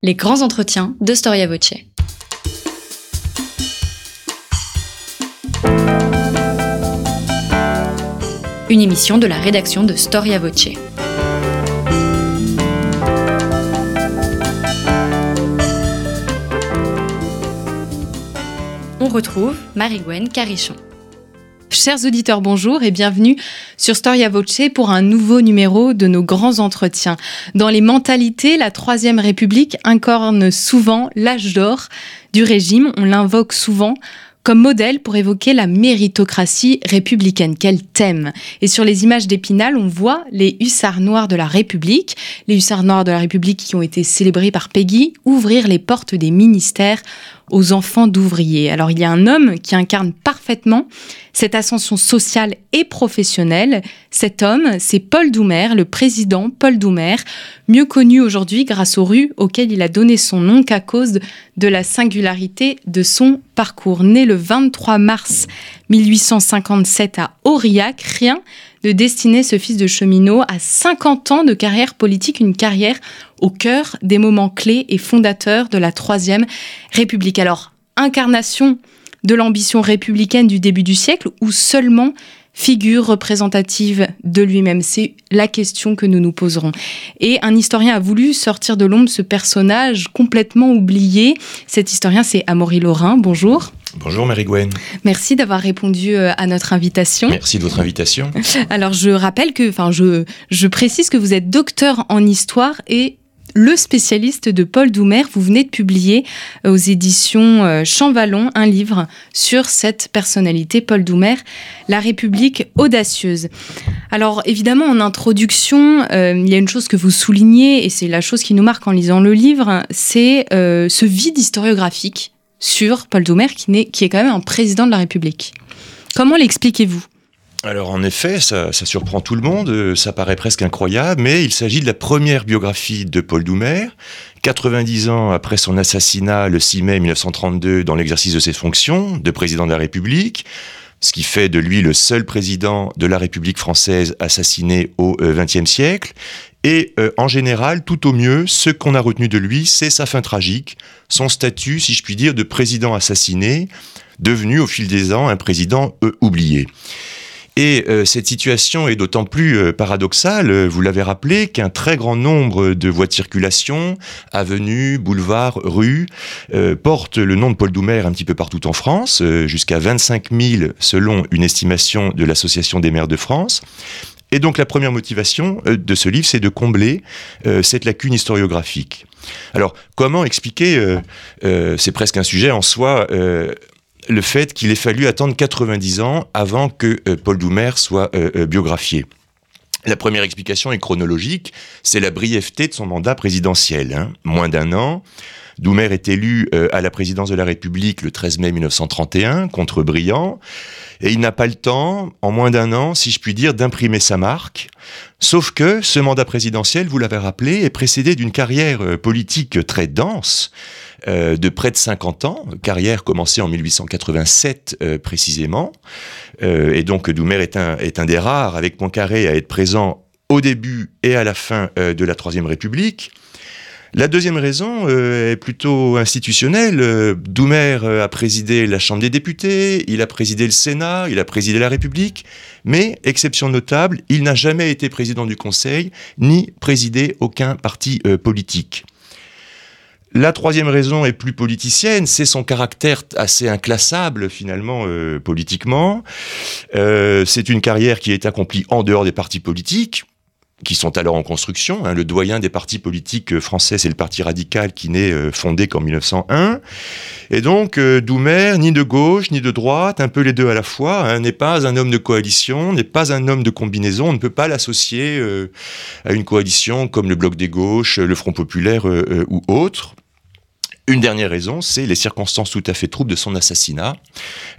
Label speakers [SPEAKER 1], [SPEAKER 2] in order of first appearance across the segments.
[SPEAKER 1] Les grands entretiens de Storia Voce. Une émission de la rédaction de Storia Voce. On retrouve Marie-Gwen Carichon.
[SPEAKER 2] Chers auditeurs, bonjour et bienvenue sur Storia Voce pour un nouveau numéro de nos grands entretiens. Dans les mentalités, la Troisième République incarne souvent l'âge d'or du régime. On l'invoque souvent comme modèle pour évoquer la méritocratie républicaine. Quel thème Et sur les images d'Épinal, on voit les hussards noirs de la République, les hussards noirs de la République qui ont été célébrés par Peggy, ouvrir les portes des ministères aux enfants d'ouvriers. Alors il y a un homme qui incarne parfaitement cette ascension sociale et professionnelle. Cet homme, c'est Paul Doumer, le président Paul Doumer, mieux connu aujourd'hui grâce aux rues auxquelles il a donné son nom qu'à cause de la singularité de son parcours. Né le 23 mars 1857 à Aurillac, rien de destiner ce fils de cheminot à 50 ans de carrière politique, une carrière au cœur des moments clés et fondateurs de la Troisième République. Alors, incarnation de l'ambition républicaine du début du siècle ou seulement figure représentative de lui-même C'est la question que nous nous poserons. Et un historien a voulu sortir de l'ombre ce personnage complètement oublié. Cet historien, c'est Amaury Laurin. Bonjour.
[SPEAKER 3] Bonjour Marie-Gwen.
[SPEAKER 2] Merci d'avoir répondu euh, à notre invitation.
[SPEAKER 3] Merci de votre invitation.
[SPEAKER 2] Alors je rappelle que, enfin je, je précise que vous êtes docteur en histoire et le spécialiste de Paul Doumer. Vous venez de publier euh, aux éditions euh, Champvallon un livre sur cette personnalité, Paul Doumer, La République audacieuse. Alors évidemment, en introduction, euh, il y a une chose que vous soulignez, et c'est la chose qui nous marque en lisant le livre, c'est ce vide historiographique sur Paul Doumer, qui, qui est quand même un président de la République. Comment l'expliquez-vous?
[SPEAKER 3] Alors en effet, ça, surprend tout le monde, euh, ça paraît presque incroyable, mais il s'agit de la première biographie de Paul Doumer, 90 ans après son assassinat le 6 mai 1932 dans l'exercice de ses fonctions de président de la République, ce qui fait de lui le seul président de la République française assassiné au XXe euh, siècle. Et euh, en général, tout au mieux, ce qu'on a retenu de lui, c'est sa fin tragique, son statut, si je puis dire, de président assassiné, devenu au fil des ans un président oublié. Et euh, cette situation est d'autant plus euh, paradoxale, euh, vous l'avez rappelé, qu'un très grand nombre de voies de circulation, avenues, boulevards, rues, portent le nom de Paul Doumer un petit peu partout en France, jusqu'à 25 000 selon une estimation de l'Association des maires de France. Et donc la première motivation de ce livre, c'est de combler cette lacune historiographique. Alors comment expliquer, c'est presque un sujet en soi, le fait qu'il ait fallu attendre 90 ans avant que euh, Paul Doumer soit euh, euh, biographié. La première explication est chronologique, c'est la brièveté de son mandat présidentiel. Hein. Moins d'un an. Doumer est élu à la présidence de la République le 13 mai 1931 contre Briand, et il n'a pas le temps, en moins d'un an, si je puis dire, d'imprimer sa marque. Sauf que ce mandat présidentiel, vous l'avez rappelé, est précédé d'une carrière politique très dense, euh, de près de 50 ans, carrière commencée en 1887 euh, précisément. Euh, et donc Doumer est un, des rares, avec Poincaré, à être présent au début et à la fin de la Troisième République. La deuxième raison est plutôt institutionnelle. Doumer a présidé la Chambre des députés, il a présidé le Sénat, il a présidé la République, mais, exception notable, il n'a jamais été président du Conseil, ni présidé aucun parti politique. La troisième raison est plus politicienne, c'est son caractère assez inclassable finalement euh, politiquement. Euh, c'est une carrière qui est accomplie en dehors des partis politiques qui sont alors en construction. Hein. Le doyen des partis politiques français, c'est le Parti radical qui n'est euh, fondé qu'en 1901. Et donc, Doumer, ni de gauche, ni de droite, un peu les deux à la fois, hein, n'est pas un homme de coalition, n'est pas un homme de combinaison. On ne peut pas l'associer à une coalition comme le Bloc des gauches, le Front populaire ou autre. Une dernière raison, c'est les circonstances tout à fait troubles de son assassinat.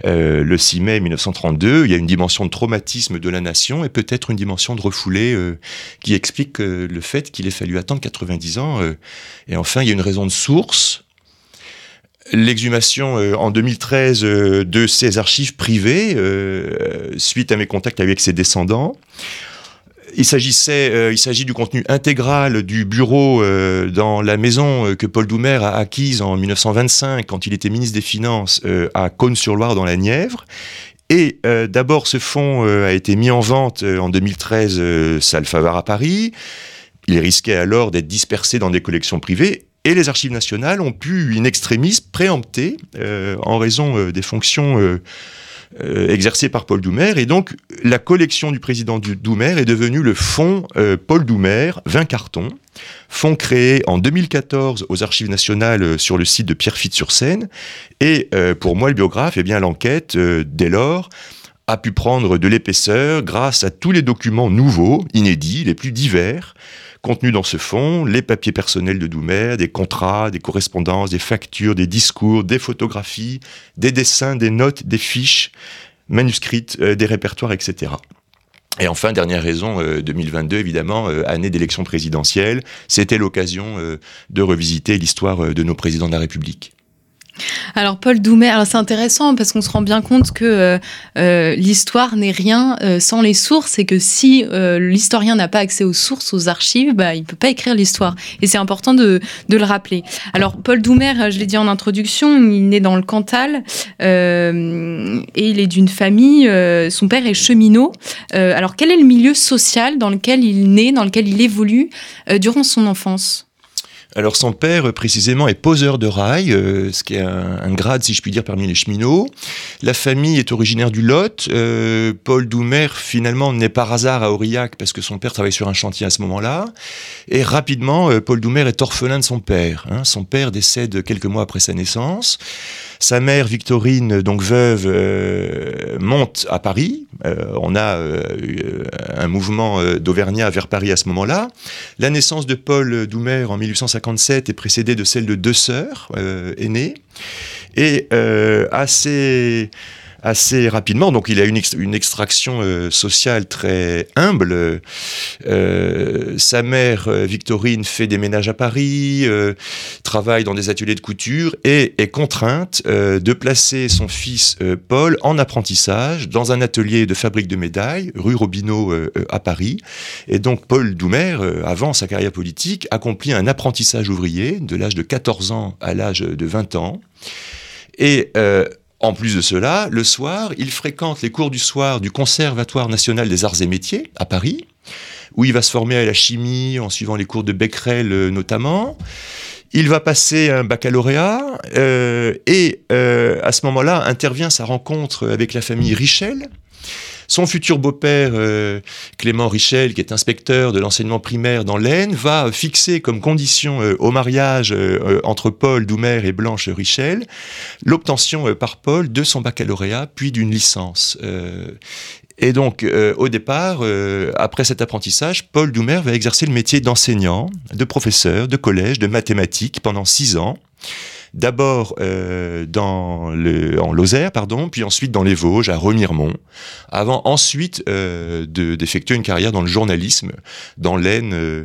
[SPEAKER 3] Euh, le 6 mai 1932, il y a une dimension de traumatisme de la nation et peut-être une dimension de refoulé euh, qui explique euh, le fait qu'il ait fallu attendre 90 ans. et enfin, il y a une raison de source. L'exhumation en 2013 de ses archives privées, suite à mes contacts avec ses descendants, il s'agissait, il s'agit du contenu intégral du bureau dans la maison que Paul Doumer a acquise en 1925 quand il était ministre des Finances à Cône-sur-Loire dans la Nièvre. Et d'abord, ce fonds a été mis en vente en 2013, salle Favard à Paris. Il risquait alors d'être dispersé dans des collections privées. Et les archives nationales ont pu, in extremis, préempter euh, en raison euh, des fonctions euh, exercées par Paul Doumer. Et donc, la collection du président Doumer est devenue le fonds Paul Doumer, 20 cartons, fonds créé en 2014 aux archives nationales sur le site de Pierrefitte-sur-Seine. Et pour moi, le biographe, eh bien, l'enquête, dès lors, a pu prendre de l'épaisseur grâce à tous les documents nouveaux, inédits, les plus divers, contenus dans ce fonds, les papiers personnels de Doumer, des contrats, des correspondances, des factures, des discours, des photographies, des dessins, des notes, des fiches manuscrites, euh, des répertoires, etc. Et enfin, dernière raison, 2022, euh, évidemment, euh, année d'élection présidentielle, c'était l'occasion de revisiter l'histoire de nos présidents de la République.
[SPEAKER 2] Alors Paul Doumer, c'est intéressant parce qu'on se rend bien compte que euh, euh, l'histoire n'est rien euh, sans les sources et que si l'historien n'a pas accès aux sources, aux archives, bah, il peut pas écrire l'histoire. Et c'est important de, le rappeler. Alors Paul Doumer, je l'ai dit en introduction, il né dans le Cantal et il est d'une famille, son père est cheminot. alors quel est le milieu social dans lequel il naît, dans lequel il évolue durant son enfance?
[SPEAKER 3] Alors son père précisément est poseur de rail, euh, ce qui est un, grade si je puis dire parmi les cheminots. La famille est originaire du Lot. Euh, Paul Doumer finalement n'est par hasard à Aurillac parce que son père travaille sur un chantier à ce moment-là. Et rapidement, euh, Paul Doumer est orphelin de son père. Hein. Son père décède quelques mois après sa naissance. Sa mère, Victorine, donc veuve, euh, monte à Paris. Euh, on a euh, un mouvement d'Auvergnat vers Paris à ce moment-là. La naissance de Paul Doumer en 1857 est précédée de celle de deux sœurs aînées. Et assez assez rapidement. Donc il a une, extraction euh, sociale très humble. Euh, sa mère, euh, Victorine, fait des ménages à Paris, travaille dans des ateliers de couture et est contrainte de placer son fils Paul en apprentissage dans un atelier de fabrique de médailles, rue Robineau à Paris. Et donc Paul Doumer, avant sa carrière politique, accomplit un apprentissage ouvrier de l'âge de 14 ans à l'âge de 20 ans. Et en plus de cela, le soir, il fréquente les cours du soir du Conservatoire national des arts et métiers à Paris, où il va se former à la chimie en suivant les cours de Becquerel euh, notamment. Il va passer un baccalauréat euh, et euh, à ce moment-là intervient sa rencontre avec la famille Richel, son futur beau-père, euh, Clément Richel, qui est inspecteur de l'enseignement primaire dans l'Aisne, va fixer comme condition euh, au mariage euh, entre Paul Doumer et Blanche Richel l'obtention par Paul de son baccalauréat, puis d'une licence. Et donc, au départ, après cet apprentissage, Paul Doumer va exercer le métier d'enseignant, de professeur, de collège, de mathématiques pendant six ans d'abord euh, dans le, en Lozère, pardon, puis ensuite dans les Vosges, à Remiremont, avant ensuite euh, d'effectuer une carrière dans le journalisme, dans l'Aisne. Euh,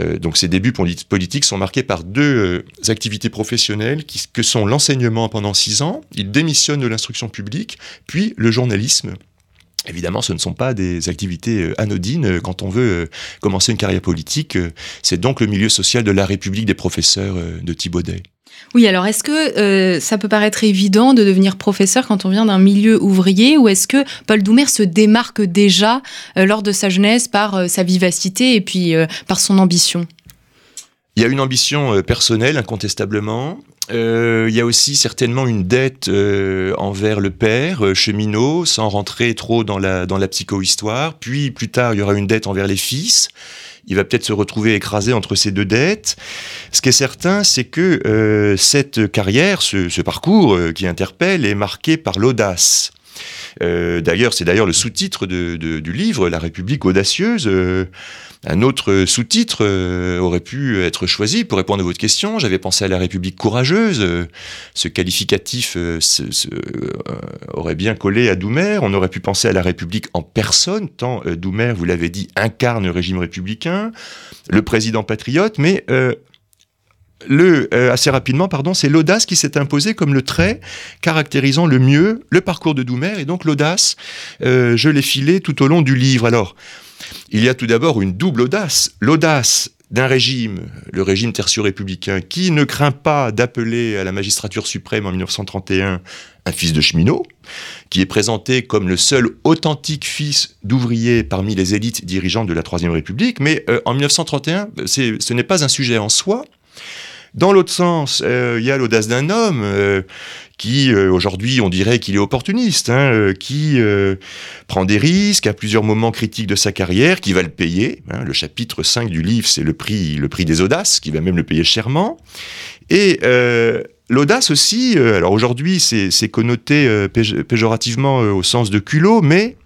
[SPEAKER 3] euh donc ses débuts politiques sont marqués par deux euh, activités professionnelles que sont l'enseignement pendant six ans, il démissionne de l'instruction publique, puis le journalisme. Évidemment, ce ne sont pas des activités anodines quand on veut commencer une carrière politique. C'est donc le milieu social de la République des professeurs de Thibaudet.
[SPEAKER 2] Oui, alors est-ce que euh, ça peut paraître évident de devenir professeur quand on vient d'un milieu ouvrier ou est-ce que Paul Doumer se démarque déjà euh, lors de sa jeunesse par euh, sa vivacité et puis par son ambition?
[SPEAKER 3] Il y a une ambition personnelle, incontestablement. Il y a aussi certainement une dette envers le père, cheminot, sans rentrer trop dans la, dans la psychohistoire. Puis plus tard, il y aura une dette envers les fils il va peut-être se retrouver écrasé entre ces deux dettes. Ce qui est certain, c'est que euh, cette carrière, ce, parcours euh, qui interpelle, est marqué par l'audace. Euh, d'ailleurs, c'est d'ailleurs le sous-titre du livre, La République audacieuse. Un autre sous-titre euh, aurait pu être choisi pour répondre à votre question. J'avais pensé à la République courageuse. Ce qualificatif euh, aurait bien collé à Doumer. On aurait pu penser à la République en personne, tant euh, Doumer, vous l'avez dit, incarne le régime républicain, le président patriote, mais assez rapidement, pardon, c'est l'audace qui s'est imposée comme le trait caractérisant le mieux le parcours de Doumer, et donc l'audace, je l'ai filé tout au long du livre. Alors, il y a tout d'abord une double audace. L'audace d'un régime, le régime tertio-républicain, qui ne craint pas d'appeler à la magistrature suprême en 1931 un fils de cheminot, qui est présenté comme le seul authentique fils d'ouvrier parmi les élites dirigeantes de la Troisième République, mais euh, en 1931, ce n'est pas un sujet en soi, dans l'autre sens, euh, il y a l'audace d'un homme euh, qui, euh, aujourd'hui, on dirait qu'il est opportuniste, hein, qui prend des risques à plusieurs moments critiques de sa carrière, qui va le payer. Hein. le chapitre 5 du livre, c'est le prix, le prix des audaces, qui va même le payer chèrement. Et l'audace aussi, alors aujourd'hui, c'est connoté péjorativement au sens de culot, mais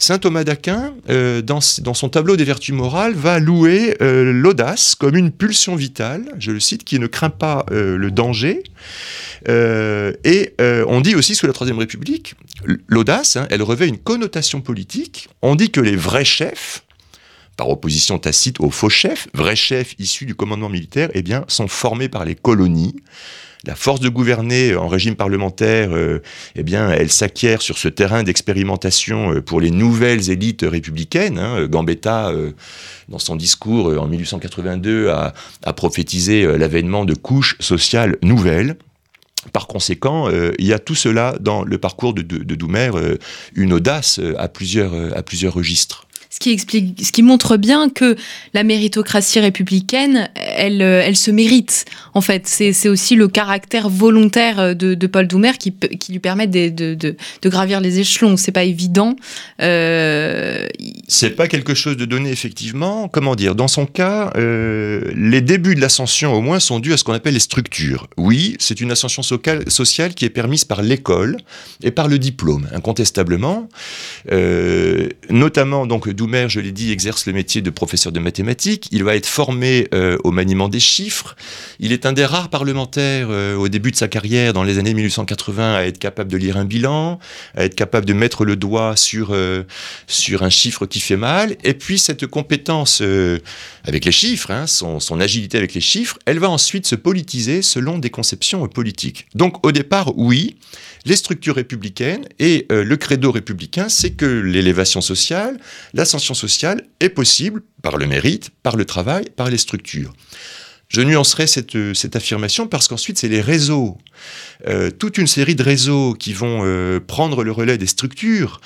[SPEAKER 3] Saint Thomas d'Aquin, euh, dans, son tableau des vertus morales, va louer euh, l'audace comme une pulsion vitale, je le cite, qui ne craint pas euh, le danger. et on dit aussi sous la Troisième République, l'audace, hein, elle revêt une connotation politique. On dit que les vrais chefs, par opposition tacite aux faux chefs, vrais chefs issus du commandement militaire, eh bien, sont formés par les colonies la force de gouverner en régime parlementaire, euh, eh bien, elle s'acquiert sur ce terrain d'expérimentation euh, pour les nouvelles élites républicaines. Hein. Gambetta, euh, dans son discours en 1882, a, prophétisé l'avènement de couches sociales nouvelles. Par conséquent, il y a tout cela dans le parcours de, Doumer, une audace à plusieurs registres
[SPEAKER 2] ce qui explique, ce qui montre bien que la méritocratie républicaine, elle, euh, elle se mérite. En fait, c'est aussi le caractère volontaire de, Paul Doumer qui, lui permet de, gravir les échelons. C'est pas évident.
[SPEAKER 3] Euh... C'est pas quelque chose de donné effectivement. Comment dire? Dans son cas, euh, les débuts de l'ascension au moins sont dus à ce qu'on appelle les structures. Oui, c'est une ascension sociale qui est permise par l'école et par le diplôme, incontestablement. Euh, notamment donc Doumer, je l'ai dit, exerce le métier de professeur de mathématiques. Il va être formé euh, au maniement des chiffres. Il est un des rares parlementaires euh, au début de sa carrière, dans les années 1880, à être capable de lire un bilan, à être capable de mettre le doigt sur, euh, sur un chiffre qui fait mal. Et puis cette compétence avec les chiffres, hein, son, son agilité avec les chiffres, elle va ensuite se politiser selon des conceptions politiques. Donc au départ, oui, les structures républicaines et le credo républicain, c'est que l'élévation sociale, la l'ascension sociale est possible par le mérite, par le travail, par les structures. Je nuancerai cette, cette affirmation parce qu'ensuite, c'est les réseaux, euh, toute une série de réseaux qui vont euh, prendre le relais des structures.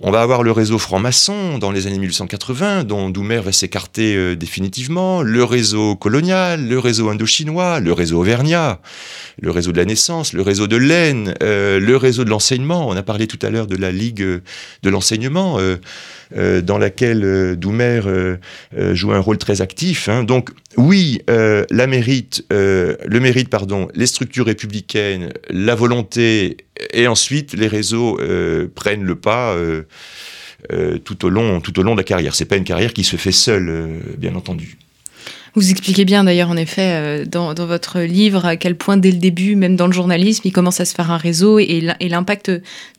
[SPEAKER 3] On va avoir le réseau franc-maçon dans les années 1880, dont Doumer va s'écarter euh, définitivement, le réseau colonial, le réseau indochinois, le réseau auvergnat, le réseau de la naissance, le réseau de l'Aisne, le réseau de l'enseignement. On a parlé tout à l'heure de la Ligue de l'enseignement. Dans laquelle Doumer joue un rôle très actif. Hein. Donc oui, le mérite, pardon, les structures républicaines, la volonté, et ensuite les réseaux prennent le pas. tout au long tout au long de la carrière. C'est pas une carrière qui se fait seule, bien entendu.
[SPEAKER 2] Vous expliquez bien d'ailleurs, en effet, euh, dans, votre livre, à quel point dès le début, même dans le journalisme, il commence à se faire un réseau et, l'impact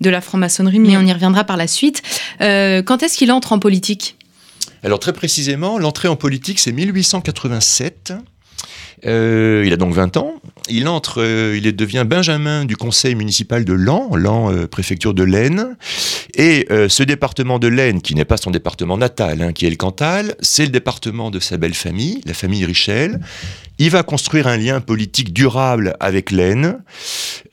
[SPEAKER 2] de la franc-maçonnerie, mais on y reviendra par la suite. Euh, quand est-ce qu'il entre en politique?
[SPEAKER 3] Alors très précisément, l'entrée en politique, c'est 1887. Euh, il a donc 20 ans. Il entre, euh, il devient benjamin du conseil municipal de Lan, Lan, euh, préfecture de l'Aisne. Et ce département de l'Aisne, qui n'est pas son département natal, hein, qui est le Cantal, c'est le département de sa belle famille, la famille Richel. Il va construire un lien politique durable avec l'Aisne.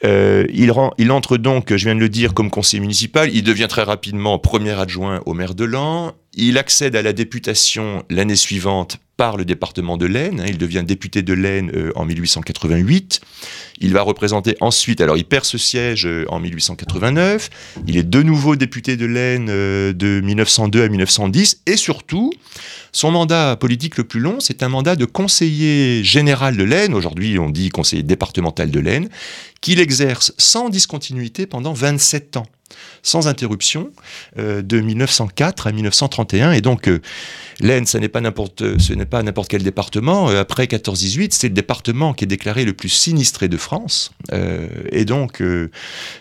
[SPEAKER 3] il, il entre donc, je viens de le dire, comme conseiller municipal. Il devient très rapidement premier adjoint au maire de Lan. Il accède à la députation l'année suivante par le département de l'Aisne. Hein, il devient député de l'Aisne euh, en 1888. Il va représenter ensuite, alors il perd ce siège euh, en 1889. Il est de nouveau député de l'Aisne euh, de 1902 à 1910. Et surtout, son mandat politique le plus long, c'est un mandat de conseiller général de l'Aisne. Aujourd'hui, on dit conseiller départemental de l'Aisne, qu'il exerce sans discontinuité pendant 27 ans sans interruption euh, de 1904 à 1931. Et donc, euh, l'Aisne, ce n'est pas n'importe, ce n'est pas n'importe quel département. Euh, après 14-18, c'est le département qui est déclaré le plus sinistré de France. et donc,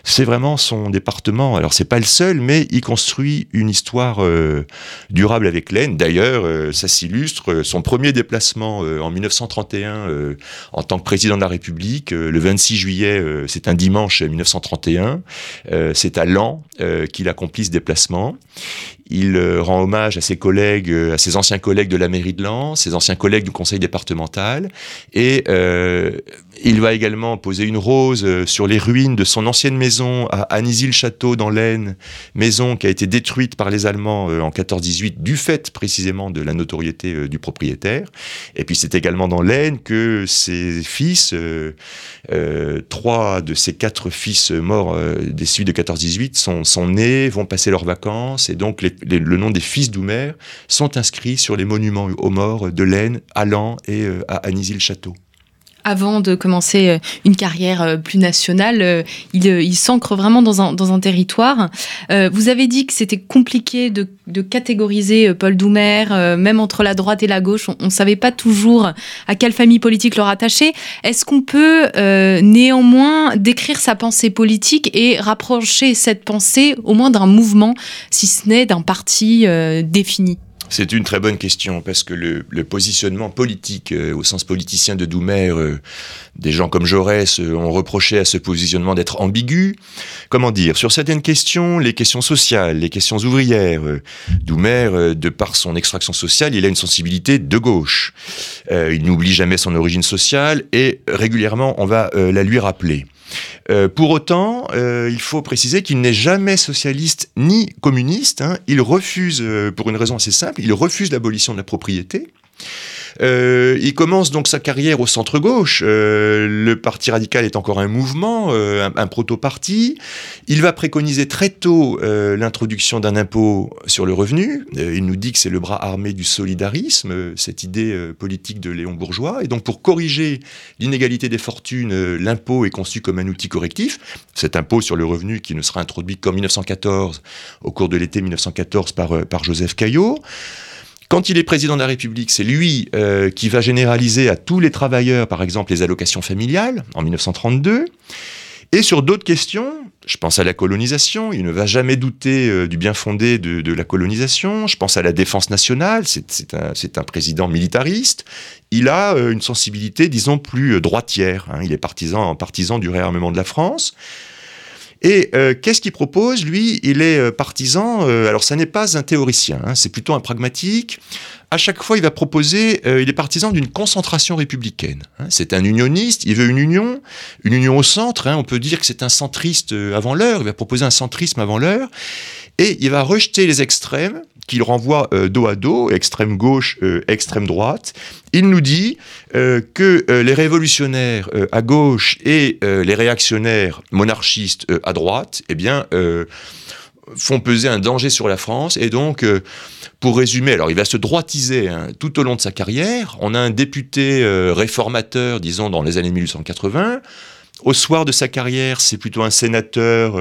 [SPEAKER 3] c'est vraiment son département. Alors, c'est pas le seul, mais il construit une histoire durable avec l'Aisne. D'ailleurs, ça s'illustre. Son premier déplacement en 1931 en tant que président de la République, le 26 juillet, c'est un dimanche 1931, c'est à Euh, qu'il accomplit ce déplacement. Il rend hommage à ses collègues, à ses anciens collègues de la mairie de Lens, ses anciens collègues du conseil départemental, et il va également poser une rose sur les ruines de son ancienne maison à Anizy-le-Château dans l'Aisne, maison qui a été détruite par les Allemands en 1418 du fait précisément de la notoriété du propriétaire. Et puis c'est également dans l'Aisne que ses fils, trois de ses quatre fils morts suites de 14-18 sont, sont, nés, vont passer leurs vacances, et donc le nom des fils d'Oumer sont inscrits sur les monuments aux morts de l'Aisne, à Lan et euh, à Anizy-le-Château
[SPEAKER 2] avant de commencer euh, une carrière euh, plus nationale, euh, il, s'ancre vraiment dans un, dans un territoire. vous avez dit que c'était compliqué de, de, catégoriser Paul Doumer, même entre la droite et la gauche. On ne savait pas toujours à quelle famille politique le rattacher. Est-ce qu'on peut néanmoins décrire sa pensée politique et rapprocher cette pensée au moins d'un mouvement, si ce n'est d'un parti défini?
[SPEAKER 3] C'est une très bonne question parce que le, positionnement politique, euh, au sens politicien de Doumer, euh, des gens comme Jaurès euh, ont reproché à ce positionnement d'être ambigu. Comment dire? Sur certaines questions, les questions sociales, les questions ouvrières, Doumer, de par son extraction sociale, il a une sensibilité de gauche. il n'oublie jamais son origine sociale et régulièrement on va la lui rappeler. Euh, pour autant, euh, il faut préciser qu'il n'est jamais socialiste ni communiste. Hein. Il refuse, euh, pour une raison assez simple, il refuse l'abolition de la propriété. Euh, il commence donc sa carrière au centre-gauche. Euh, le Parti radical est encore un mouvement, euh, un, proto-parti. Il va préconiser très tôt l'introduction d'un impôt sur le revenu. il nous dit que c'est le bras armé du solidarisme, cette idée politique de Léon Bourgeois. Et donc pour corriger l'inégalité des fortunes, l'impôt est conçu comme un outil correctif. Cet impôt sur le revenu qui ne sera introduit qu'en 1914, au cours de l'été 1914 par, par Joseph Caillot. Quand il est président de la République, c'est lui euh, qui va généraliser à tous les travailleurs, par exemple, les allocations familiales en 1932. Et sur d'autres questions, je pense à la colonisation, il ne va jamais douter euh, du bien fondé de, la colonisation. Je pense à la défense nationale, c'est un, président militariste. Il a euh, une sensibilité, disons, plus droitière. Hein. Il est partisan, partisan du réarmement de la France. Et euh, qu'est-ce qu'il propose Lui, il est euh, partisan, euh, alors ça n'est pas un théoricien, hein, c'est plutôt un pragmatique. À chaque fois, il va proposer, il est partisan d'une concentration républicaine. Hein. C'est un unioniste, il veut une union, une union au centre, hein. on peut dire que c'est un centriste avant l'heure, il va proposer un centrisme avant l'heure, et il va rejeter les extrêmes, qu'il renvoie euh, dos à dos, extrême gauche, euh, extrême droite. Il nous dit euh, que les révolutionnaires à gauche et les réactionnaires monarchistes à droite, eh bien, font peser un danger sur la France. Et donc, pour résumer, alors il va se droitiser hein, tout au long de sa carrière. On a un député réformateur, disons, dans les années 1880. Au soir de sa carrière, c'est plutôt un sénateur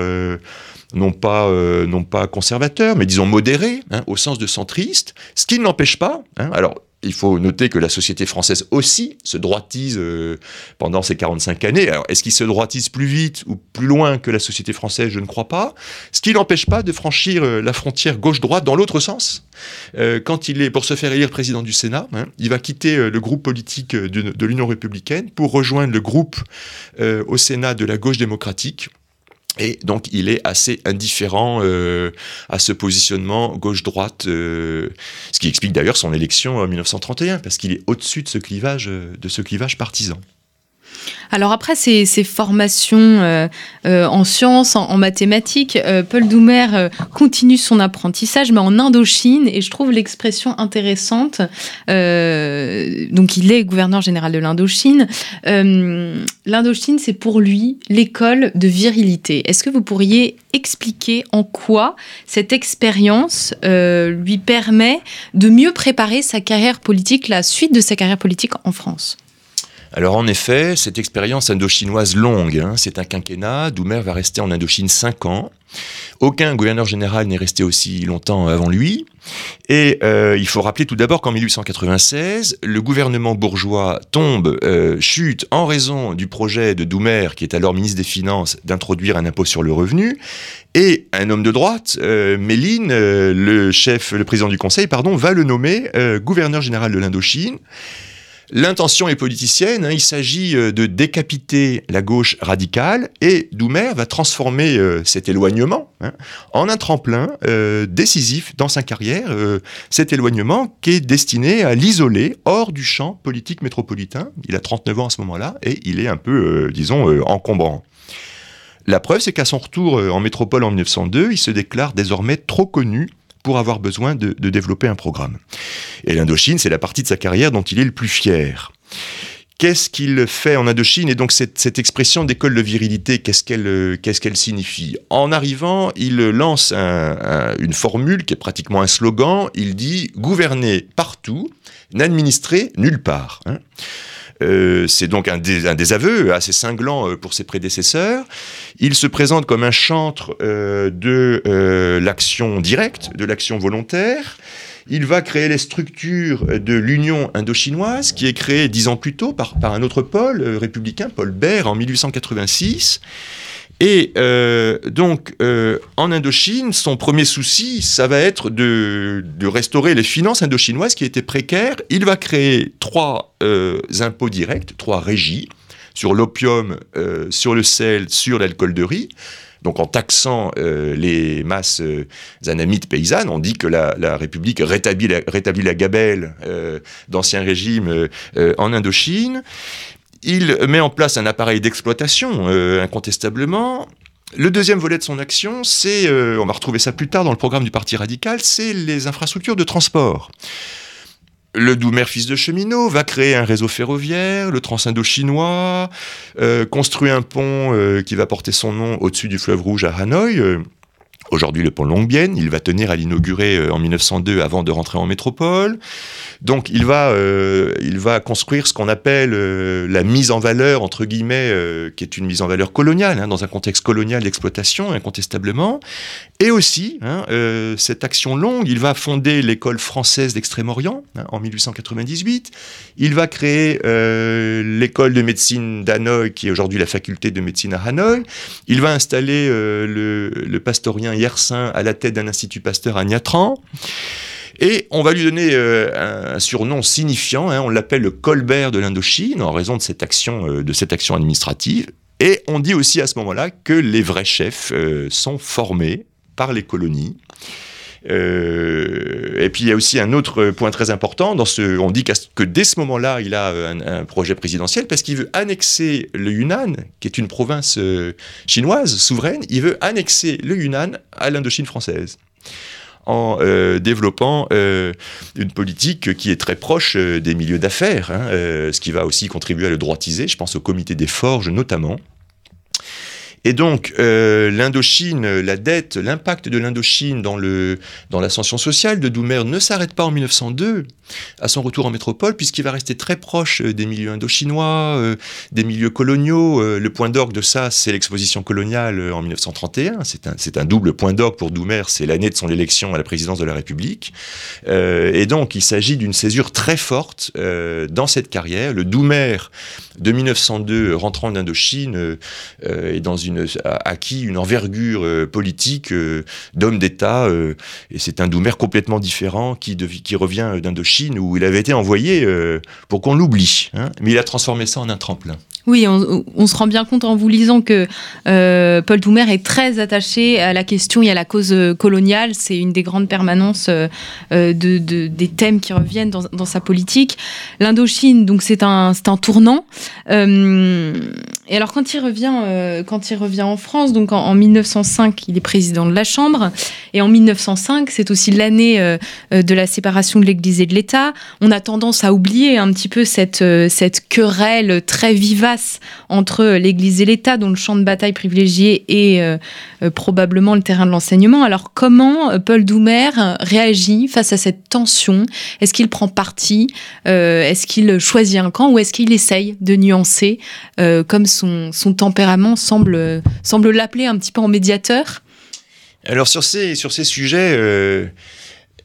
[SPEAKER 3] non pas, euh, pas conservateur, mais disons modéré, hein, au sens de centriste, ce qui ne l'empêche pas, hein, alors il faut noter que la société française aussi se droitise euh, pendant ces 45 années. Alors, est-ce qu'il se droitise plus vite ou plus loin que la société française? Je ne crois pas. Ce qui n'empêche pas de franchir euh, la frontière gauche-droite dans l'autre sens. quand il est, pour se faire élire président du Sénat, hein, il va quitter le groupe politique de l'Union républicaine pour rejoindre le groupe au Sénat de la gauche démocratique et donc il est assez indifférent euh, à ce positionnement gauche-droite, euh, ce qui explique d'ailleurs son élection en 1931, parce qu'il est au-dessus de ce clivage, de ce clivage partisan.
[SPEAKER 2] Alors après ces, formations euh, euh, en sciences, en, mathématiques, euh, Paul Doumer continue son apprentissage, mais en Indochine, et je trouve l'expression intéressante. donc il est gouverneur général de l'Indochine. L'Indochine, c'est pour lui l'école de virilité. Est-ce que vous pourriez expliquer en quoi cette expérience lui permet de mieux préparer sa carrière politique, la suite de sa carrière politique en France?
[SPEAKER 3] Alors en effet, cette expérience indochinoise longue, hein, c'est un quinquennat, Doumer va rester en Indochine 5 ans. Aucun gouverneur général n'est resté aussi longtemps avant lui. Et euh, il faut rappeler tout d'abord qu'en 1896, le gouvernement bourgeois tombe, euh, chute en raison du projet de Doumer, qui est alors ministre des Finances, d'introduire un impôt sur le revenu. Et un homme de droite, euh, Méline, le chef, le président du Conseil, pardon, va le nommer gouverneur général de l'Indochine. L'intention est politicienne, hein. il s'agit euh, de décapiter la gauche radicale et Doumer va transformer euh, cet éloignement hein, en un tremplin euh, décisif dans sa carrière, cet éloignement qui est destiné à l'isoler hors du champ politique métropolitain. Il a 39 ans à ce moment-là et il est un peu, disons, encombrant. La preuve, c'est qu'à son retour en métropole en 1902, il se déclare désormais trop connu pour avoir besoin de, développer un programme. Et l'Indochine, c'est la partie de sa carrière dont il est le plus fier. Qu'est-ce qu'il fait en Indochine Et donc cette, expression d'école de virilité, qu'est-ce qu'elle signifie? En arrivant, il lance une formule qui est pratiquement un slogan. Il dit gouverner partout, n'administrer nulle part. Euh, c'est donc un, des, aveux assez cinglant euh, pour ses prédécesseurs. Il se présente comme un chantre euh, de l'action directe, de l'action volontaire. Il va créer les structures de l'Union indochinoise, qui est créée dix ans plus tôt par, par un autre Paul républicain, Paul Bert, en 1886. Et euh, donc, euh, en Indochine, son premier souci, ça va être de, restaurer les finances indochinoises qui étaient précaires. Il va créer trois euh, impôts directs, trois régies, sur l'opium, sur le sel, sur l'alcool de riz. Donc en taxant les masses anamites paysannes, on dit que la, République rétablit la, rétablit la gabelle d'ancien régime en Indochine. Il met en place un appareil d'exploitation, euh, incontestablement. Le deuxième volet de son action, c'est, euh, on va retrouver ça plus tard dans le programme du Parti radical, c'est les infrastructures de transport. Le Doumer, fils de cheminot, va créer un réseau ferroviaire, le Transindo-chinois, euh, construit un pont qui va porter son nom au-dessus du fleuve Rouge à Hanoï. Aujourd'hui, le pont Longuebienne, il va tenir à l'inaugurer en 1902 avant de rentrer en métropole. Donc il va, euh, il va construire ce qu'on appelle euh, la mise en valeur, entre guillemets, euh, qui est une mise en valeur coloniale, hein, dans un contexte colonial d'exploitation, incontestablement. Et aussi, hein, cette action longue, il va fonder l'école française d'Extrême-Orient hein, en 1898. Il va créer l'école de médecine d'Hanoï, qui est aujourd'hui la faculté de médecine à Hanoï. Il va installer le, le pastorien À la tête d'un institut Pasteur à Niatran. Et on va lui donner euh, un surnom signifiant, hein, on l'appelle le Colbert de l'Indochine, en raison de cette action, euh, de cette action administrative. Et on dit aussi à ce moment-là que les vrais chefs euh, sont formés par les colonies. Et puis il y a aussi un autre point très important. On dit que dès ce moment-là, il a un, un, projet présidentiel parce qu'il veut annexer le Yunnan, qui est une province chinoise souveraine. Il veut annexer le Yunnan à l'Indochine française en euh, développant euh, une politique qui est très proche euh, des milieux d'affaires, hein, ce qui va aussi contribuer à le droitiser, je pense au comité des forges notamment. Et donc, euh, l'Indochine, la dette, l'impact de l'Indochine dans, le, dans l'ascension sociale de Doumer ne s'arrête pas en 1902, à son retour en métropole, puisqu'il va rester très proche euh, des milieux indochinois, euh, des milieux coloniaux. le point d'orgue de ça, c'est l'exposition coloniale en 1931. C'est un, c'est un double point d'orgue pour Doumer, c'est l'année de son élection à la présidence de la République. et donc, il s'agit d'une césure très forte dans cette carrière. Le Doumer de 1902, rentrant en Indochine, est dans une a acquis une envergure euh, politique euh, d'homme d'État, euh, et c'est un Doumer complètement différent qui, revient d'Indochine, où il avait été envoyé pour qu'on l'oublie. Hein. mais il a transformé ça en un tremplin.
[SPEAKER 2] Oui, on, se rend bien compte en vous lisant que Paul Doumer est très attaché à la question et à la cause coloniale. C'est une des grandes permanences de, des thèmes qui reviennent dans, sa politique. L'Indochine, donc c'est un, tournant. et alors quand il revient, quand il revient en France. Donc en, 1905, il est président de la Chambre. Et en 1905, c'est aussi l'année euh, euh, de la séparation de l'Église et de l'État. On a tendance à oublier un petit peu cette, euh, cette querelle très vivace entre l'Église et l'État, dont le champ de bataille privilégié est probablement le terrain de l'enseignement. Alors comment Paul Doumer réagit face à cette tension? Est-ce qu'il prend parti? Est-ce qu'il choisit un camp ou est-ce qu'il essaye de nuancer comme son, tempérament semble l'appeler un petit peu en médiateur?
[SPEAKER 3] Alors sur ces, sur ces sujets, euh,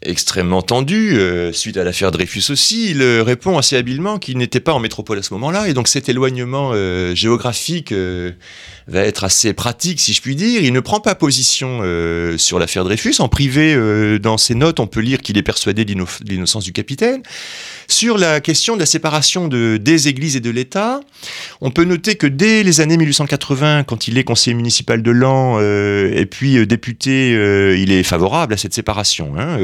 [SPEAKER 3] extrêmement tendu, euh, suite à l'affaire Dreyfus aussi, il euh, répond assez habilement qu'il n'était pas en métropole à ce moment-là, et donc cet éloignement euh, géographique va être assez pratique, si je puis dire. Il ne prend pas position sur l'affaire Dreyfus. En privé, dans ses notes, on peut lire qu'il est persuadé de l'innocence du capitaine. Sur la question de la séparation de, des églises et de l'État, on peut noter que dès les années 1880, quand il est conseiller municipal de Lens et puis député, il est favorable à cette séparation. Hein,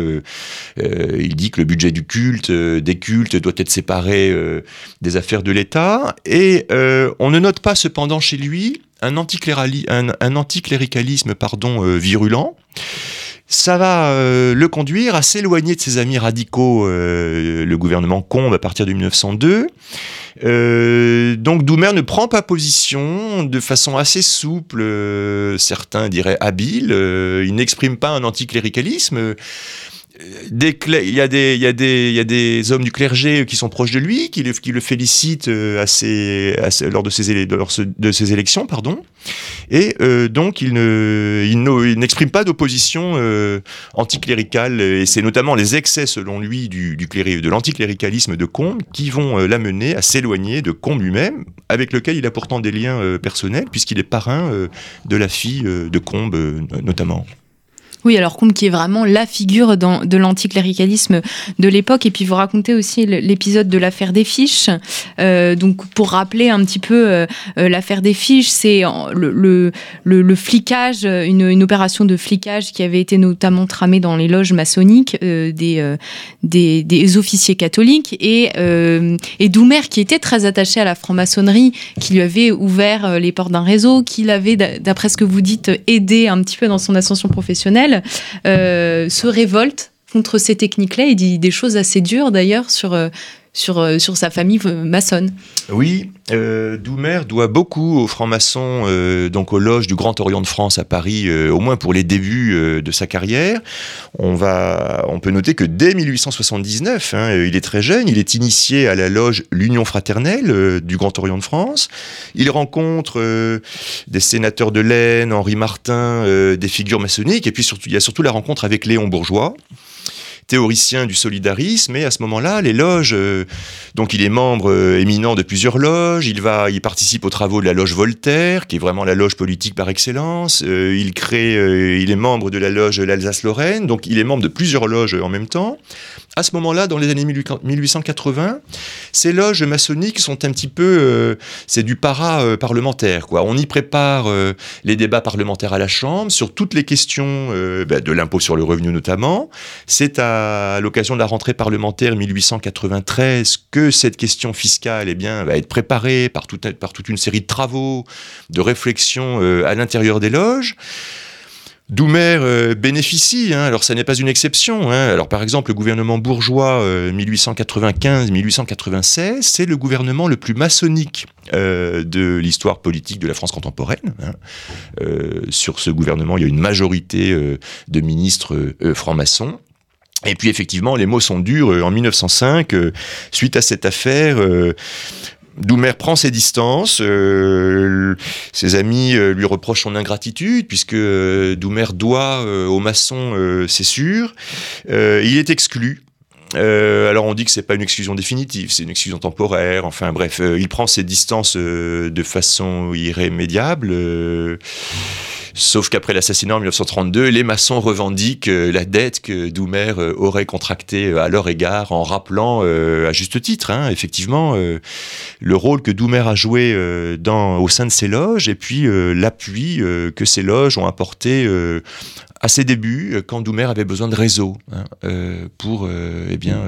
[SPEAKER 3] euh, il dit que le budget du culte, euh, des cultes, doit être séparé euh, des affaires de l'État. Et on ne note pas cependant chez lui un, anticléricalisme pardon, virulent ça va le conduire à s'éloigner de ses amis radicaux, le gouvernement Combe à partir de 1902. donc Doumer ne prend pas position de façon assez souple, certains diraient habile, il n'exprime pas un anticléricalisme il, y a des, hommes du clergé qui sont proches de lui, qui le, félicitent euh, lors de ses, de ses élections. Pardon. Et euh, donc, il, ne, n'exprime pas d'opposition euh, anticléricale. Et c'est notamment les excès, selon lui, du, de l'anticléricalisme de Combe qui vont l'amener à s'éloigner de Combe lui-même, avec lequel il a pourtant des liens personnels, puisqu'il est parrain de la fille de Combe, notamment.
[SPEAKER 2] Oui, alors Combe qui est vraiment la figure de l'anticléricalisme de l'époque. Et puis vous racontez aussi l'épisode de l'affaire des fiches. Euh, donc pour rappeler un petit peu euh, euh, l'affaire des fiches, c'est le, flicage, une, opération de flicage qui avait été notamment tramée dans les loges maçonniques des, des, des, officiers catholiques. Et, et Doumer, qui était très attaché à la franc-maçonnerie, qui lui avait ouvert les portes d'un réseau, qui l'avait, d'après ce que vous dites, aidé un petit peu dans son ascension professionnelle, euh, se révolte contre ces techniques-là et dit des choses assez dures d'ailleurs sur, euh, sur, euh, sur sa famille maçonne.
[SPEAKER 3] Oui, Doumer doit beaucoup aux francs-maçons, donc aux loges du Grand Orient de France à Paris, au moins pour les débuts de sa carrière. On, va, on peut noter que dès 1879, hein, il est très jeune, il est initié à la loge L'Union fraternelle du Grand Orient de France. Il rencontre des sénateurs de l'Aisne, Henri Martin, des figures maçonniques, et puis surtout, il y a surtout la rencontre avec Léon Bourgeois théoricien du solidarisme, et à ce moment-là, les loges, euh, donc il est membre euh, éminent de plusieurs loges, il va, il participe aux travaux de la loge Voltaire, qui est vraiment la loge politique par excellence, euh, il crée, il est membre de la loge l'Alsace-Lorraine, donc il est membre de plusieurs loges en même temps. À ce moment-là, dans les années 1880, ces loges maçonniques sont un petit peu, c'est du para parlementaire, quoi. On y prépare les débats parlementaires à la Chambre sur toutes les questions ben, de l'impôt sur le revenu notamment. C'est à à l'occasion de la rentrée parlementaire 1893 que cette question fiscale eh bien, va être préparée par, toute une série de travaux, de réflexions euh, à l'intérieur des loges. Doumer euh, bénéficie, hein. alors ça n'est pas une exception. Hein. Alors par exemple, le gouvernement bourgeois 1895-1896, euh, c'est le gouvernement le plus maçonnique de l'histoire politique de la France contemporaine. Hein. sur ce gouvernement, il y a une majorité de ministres francs-maçons. Et puis effectivement, les mots sont durs. Euh, en 1905, euh, suite à cette affaire, euh, Doumer prend ses distances, ses amis lui reprochent son ingratitude puisque Doumer doit aux maçons, c'est sûr. il est exclu. alors on dit que c'est pas une exclusion définitive, c'est une exclusion temporaire. Enfin bref, il prend ses distances de façon irrémédiable. Sauf qu'après l'assassinat en 1932, les maçons revendiquent euh, la dette que Doumer euh, aurait contractée euh, à leur égard en rappelant à juste titre, hein, effectivement, le rôle que Doumer a joué au sein de ses loges et puis l'appui que ces loges ont apporté à ses débuts, quand Doumer avait besoin de réseaux hein, pour eh bien,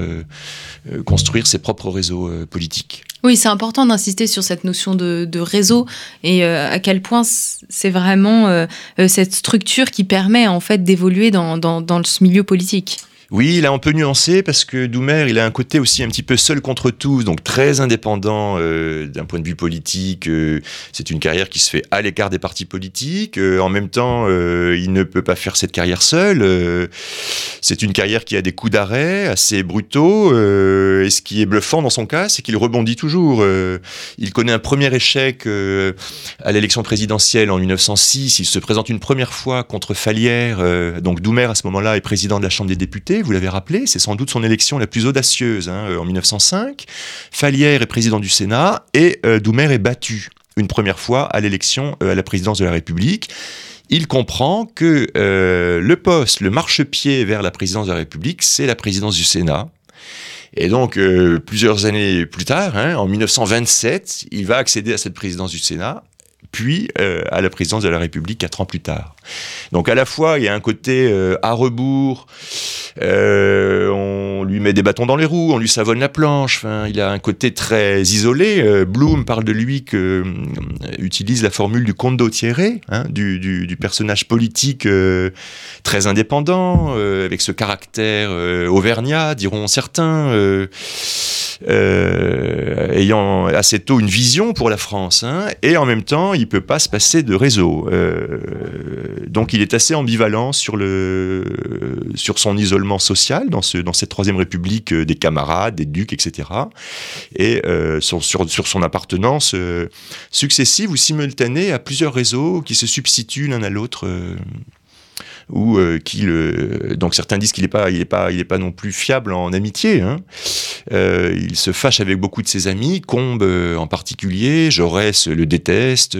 [SPEAKER 3] construire ses propres réseaux politiques.
[SPEAKER 2] Oui, c'est important d'insister sur cette notion de, réseau et à quel point c'est vraiment euh, cette structure qui permet en fait d'évoluer dans, dans ce milieu politique.
[SPEAKER 3] Oui, là on peut nuancer parce que Doumer, il a un côté aussi un petit peu seul contre tous, donc très indépendant euh, d'un point de vue politique. Euh, c'est une carrière qui se fait à l'écart des partis politiques. Euh, en même temps, il ne peut pas faire cette carrière seul. c'est une carrière qui a des coups d'arrêt assez brutaux. et ce qui est bluffant dans son cas, c'est qu'il rebondit toujours. il connaît un premier échec à l'élection présidentielle en 1906. Il se présente une première fois contre Falière. donc Doumer, à ce moment-là, est président de la Chambre des députés Vous l'avez rappelé, c'est sans doute son élection la plus audacieuse hein, en 1905. Falière est président du Sénat et Doumer est battu une première fois à l'élection à la présidence de la République il comprend que le poste, le marchepied vers la présidence de la République, c'est la présidence du Sénat. Et donc, euh, plusieurs années plus tard, hein, en 1927, il va accéder à cette présidence du Sénat, puis euh, à la présidence de la République quatre ans plus tard. Donc à la fois, il y a un côté euh, à rebours, euh, on lui met des bâtons dans les roues, on lui savonne la planche, il a un côté très isolé. Euh, Bloom parle de lui que utilise la formule du Thierry, hein, du, personnage politique très indépendant, avec ce caractère auvergnat, diront certains, ayant assez tôt une vision pour la France, hein, et en même temps, il peut pas se passer de réseau. Donc il est assez ambivalent sur, le, sur son isolement social dans, ce, dans cette Troisième République euh, des camarades, des ducs, etc. Et euh, sur, sur, son appartenance euh, successive ou simultanée à plusieurs réseaux qui se substituent l'un à l'autre ou euh, donc certains disent qu'il n'est pas il est pas il est pas non plus fiable en amitié hein. euh, il se fâche avec beaucoup de ses amis Combe en particulier Jaurès le déteste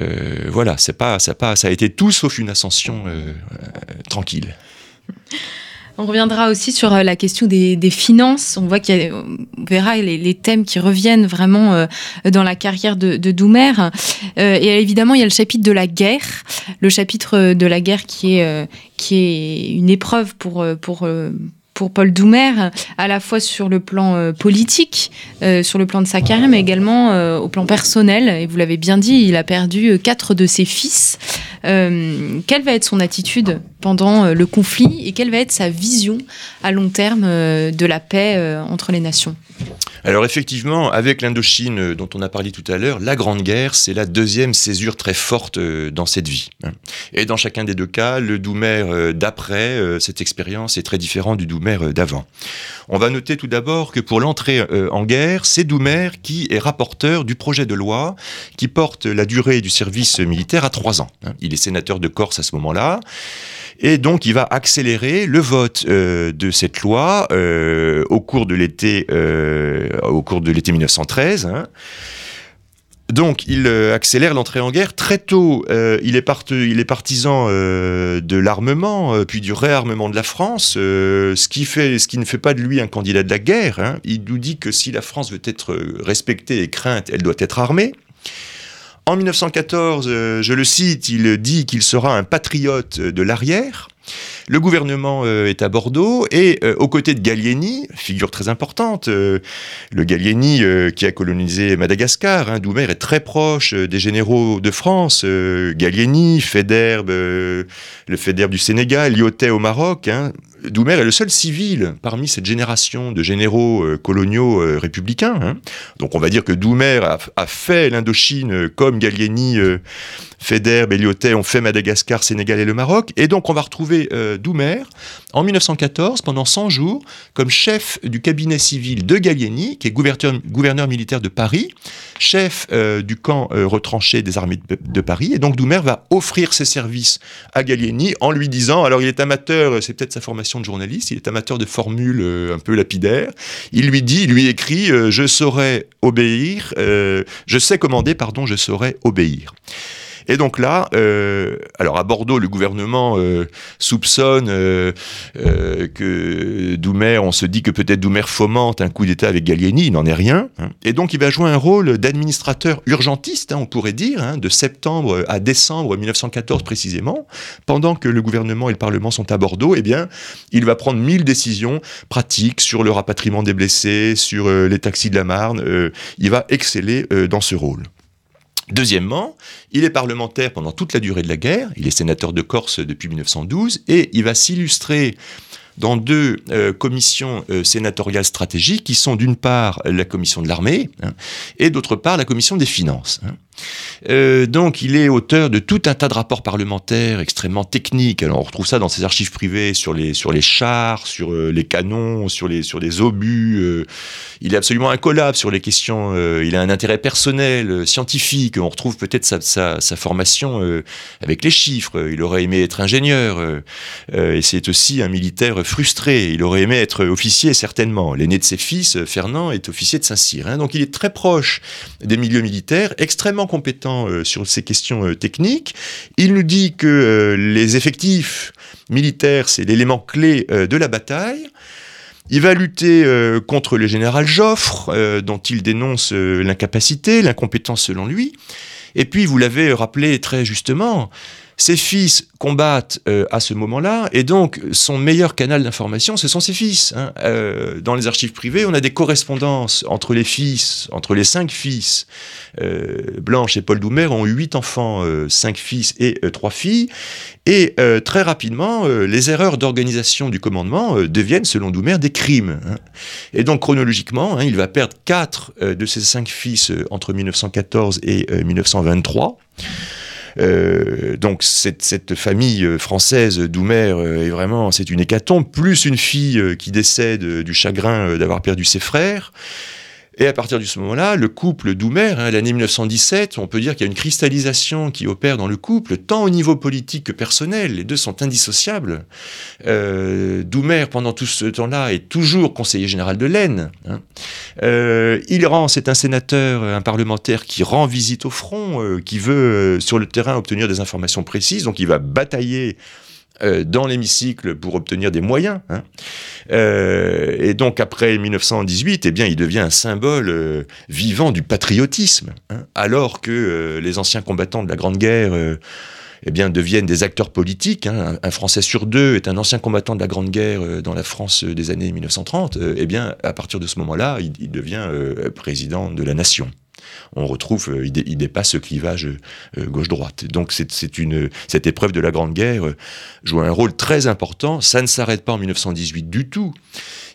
[SPEAKER 3] euh, voilà, c'est pas, ça, pas, ça a été tout sauf une ascension euh, euh, tranquille.
[SPEAKER 2] On reviendra aussi sur la question des, des finances. On voit qu'il verra les, les, thèmes qui reviennent vraiment euh, dans la carrière de, de Doumer. Euh, et évidemment, il y a le chapitre de la guerre, le chapitre de la guerre qui est, euh, qui est une épreuve pour, pour, pour Paul Doumer, à la fois sur le plan euh, politique, euh, sur le plan de sa carrière, mais également euh, au plan personnel. Et vous l'avez bien dit, il a perdu quatre de ses fils. Quelle va être son attitude pendant le conflit et quelle va être sa vision à long terme de la paix entre les nations?
[SPEAKER 3] Alors effectivement, avec l'Indochine euh, dont on a parlé tout à l'heure, la Grande Guerre, c'est la deuxième césure très forte euh, dans cette vie. Hein. Et dans chacun des deux cas, le Doumer euh, d'après cette expérience est très différent du Doumer d'avant. On va noter tout d'abord que pour l'entrée en guerre, c'est Doumer qui est rapporteur du projet de loi qui porte la durée du service militaire à trois ans. Hein. Il est sénateur de Corse à ce moment-là. Et donc, il va accélérer le vote euh, de cette loi euh, au cours de l'été, euh, au cours de l'été 1913. Hein. Donc, il accélère l'entrée en guerre très tôt. Il, est il est partisan de l'armement, puis du réarmement de la France, ce, qui fait, ce qui ne fait pas de lui un candidat de la guerre. Hein. Il nous dit que si la France veut être respectée et crainte, elle doit être armée. En 1914, euh, je le cite, il dit qu'il sera un patriote de l'arrière. Le gouvernement euh, est à Bordeaux et euh, aux côtés de Gallieni, figure très importante, euh, le Gallieni euh, qui a colonisé Madagascar, hein, Doumer est très proche euh, des généraux de France, Gallieni, Federbe, le Federbe du Sénégal, Lyotet au Maroc. Hein. Doumer est le seul civil parmi cette génération de généraux coloniaux républicains. Hein. Donc on va dire que Doumer a, fait l'Indochine comme Gallieni Feder, Béliotet ont fait Madagascar, Sénégal et le Maroc. Et donc, on va retrouver euh, Doumer en 1914, pendant 100 jours, comme chef du cabinet civil de Gallieni, qui est gouverneur, militaire de Paris, chef euh, du camp euh, retranché des armées de, de, Paris. Et donc, Doumer va offrir ses services à Gallieni en lui disant, alors il est amateur, c'est peut-être sa formation de journaliste, il est amateur de formules euh, un peu lapidaires. Il lui dit, il lui écrit, euh, je saurais obéir, euh, je sais commander, pardon, je saurais obéir. Et donc là, euh, alors à Bordeaux, le gouvernement euh, soupçonne euh, euh que Doumer, on se dit que peut-être Doumer fomente un coup d'État avec Gallieni, il n'en est rien. Hein. Et donc il va jouer un rôle d'administrateur urgentiste, hein, on pourrait dire, hein, de septembre à décembre 1914 précisément, pendant que le gouvernement et le Parlement sont à Bordeaux, eh bien, il va prendre mille décisions pratiques sur le rapatriement des blessés, sur euh, les taxis de la Marne. Euh, il va exceller dans ce rôle. Deuxièmement, il est parlementaire pendant toute la durée de la guerre, il est sénateur de Corse depuis 1912, et il va s'illustrer dans deux euh, commissions euh, sénatoriales stratégiques qui sont d'une part la commission de l'armée hein, et d'autre part la commission des finances. Hein. Euh, donc, il est auteur de tout un tas de rapports parlementaires extrêmement techniques. Alors, on retrouve ça dans ses archives privées sur les, sur les chars, sur euh, les canons, sur les, sur obus. Euh. il est absolument incollable sur les questions. il a un intérêt personnel, scientifique. On retrouve peut-être sa, sa, sa, formation avec les chiffres. Il aurait aimé être ingénieur. et c'est aussi un militaire frustré. Il aurait aimé être officier, certainement. L'aîné de ses fils, Fernand, est officier de Saint-Cyr. Hein. Donc, il est très proche des milieux militaires, extrêmement compétent euh, sur ces questions euh, techniques. Il nous dit que euh, les effectifs militaires, c'est l'élément clé de la bataille. Il va lutter contre le général Joffre, dont il dénonce l'incapacité, l'incompétence selon lui. Et puis, vous l'avez rappelé très justement, ses fils combattent euh, à ce moment-là, et donc son meilleur canal d'information, ce sont ses fils. Hein. Euh, dans les archives privées, on a des correspondances entre les fils, entre les cinq fils. Euh, Blanche et Paul Doumer ont huit enfants, cinq fils et trois filles, et très rapidement, les erreurs d'organisation du commandement deviennent, selon Doumer, des crimes. Hein. Et donc chronologiquement, hein, il va perdre quatre de ses cinq fils entre 1914 et 1923. Euh, donc cette, cette, famille euh, française Doumer euh, est vraiment, c'est une hécatombe, plus une fille qui décède du chagrin d'avoir perdu ses frères. Et à partir de ce moment-là, le couple Doumer, hein, l'année 1917, on peut dire qu'il y a une cristallisation qui opère dans le couple, tant au niveau politique que personnel. Les deux sont indissociables. Euh, Doumer, pendant tout ce temps-là, est toujours conseiller général de l'Aisne. Hein. Euh, il rend, c'est un sénateur, un parlementaire qui rend visite au front, euh, qui veut euh, sur le terrain obtenir des informations précises, donc il va batailler dans l'hémicycle pour obtenir des moyens. Hein. Euh, et donc après 1918, eh bien, il devient un symbole euh, vivant du patriotisme, hein. alors que les anciens combattants de la Grande Guerre eh bien, deviennent des acteurs politiques. Hein. Un, Français sur deux est un ancien combattant de la Grande Guerre dans la France des années 1930. eh bien, à partir de ce moment-là, il devient président de la nation on retrouve, euh, il, dépasse ce clivage euh, gauche-droite. Donc c'est une cette épreuve de la Grande Guerre euh, joue un rôle très important. Ça ne s'arrête pas en 1918 du tout.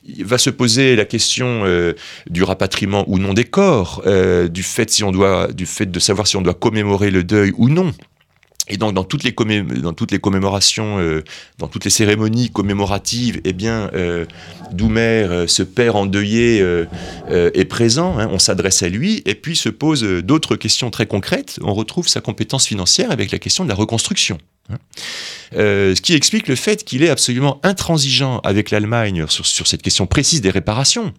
[SPEAKER 3] Il va se poser la question du rapatriement ou non des corps, du fait si on doit, du fait de savoir si on doit commémorer le deuil ou non. Et donc dans toutes les, dans toutes les commémorations, euh, dans toutes les cérémonies commémoratives, eh bien, euh, Doumer, euh, ce père endeuillé, est présent. Hein, on s'adresse à lui et puis se pose d'autres questions très concrètes. On retrouve sa compétence financière avec la question de la reconstruction. Euh, ce qui explique le fait qu'il est absolument intransigeant avec l'Allemagne sur, cette question précise des réparations.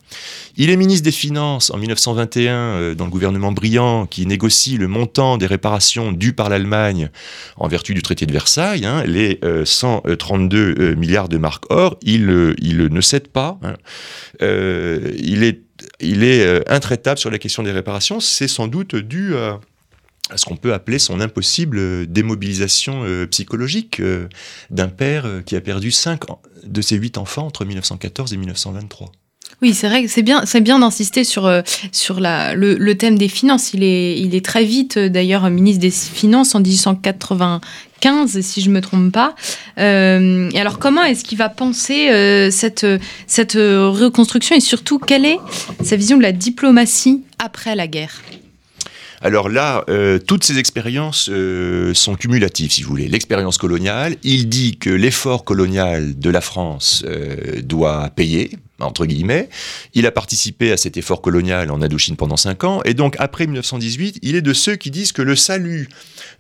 [SPEAKER 3] Il est ministre des Finances en 1921 euh, dans le gouvernement Briand qui négocie le montant des réparations dues par l'Allemagne en vertu du traité de Versailles, hein, les 132 euh, milliards de marques or. Il, il ne cède pas. Hein. il est, il est intraitable sur la question des réparations. C'est sans doute dû à à ce qu'on peut appeler son impossible démobilisation euh, psychologique euh, d'un père euh, qui a perdu cinq de ses huit enfants entre 1914 et 1923.
[SPEAKER 2] Oui, c'est vrai, c'est bien, c'est bien d'insister sur sur la, le, thème des finances. Il est il est très vite d'ailleurs ministre des Finances en 1895, si je me trompe pas. et alors, comment est-ce qu'il va penser cette cette reconstruction et surtout quelle est sa vision de la diplomatie après la guerre?
[SPEAKER 3] Alors là, euh, toutes ces expériences euh, sont cumulatives, si vous voulez. L'expérience coloniale, il dit que l'effort colonial de la France euh, doit payer, entre guillemets. Il a participé à cet effort colonial en Indochine pendant cinq ans, et donc après 1918, il est de ceux qui disent que le salut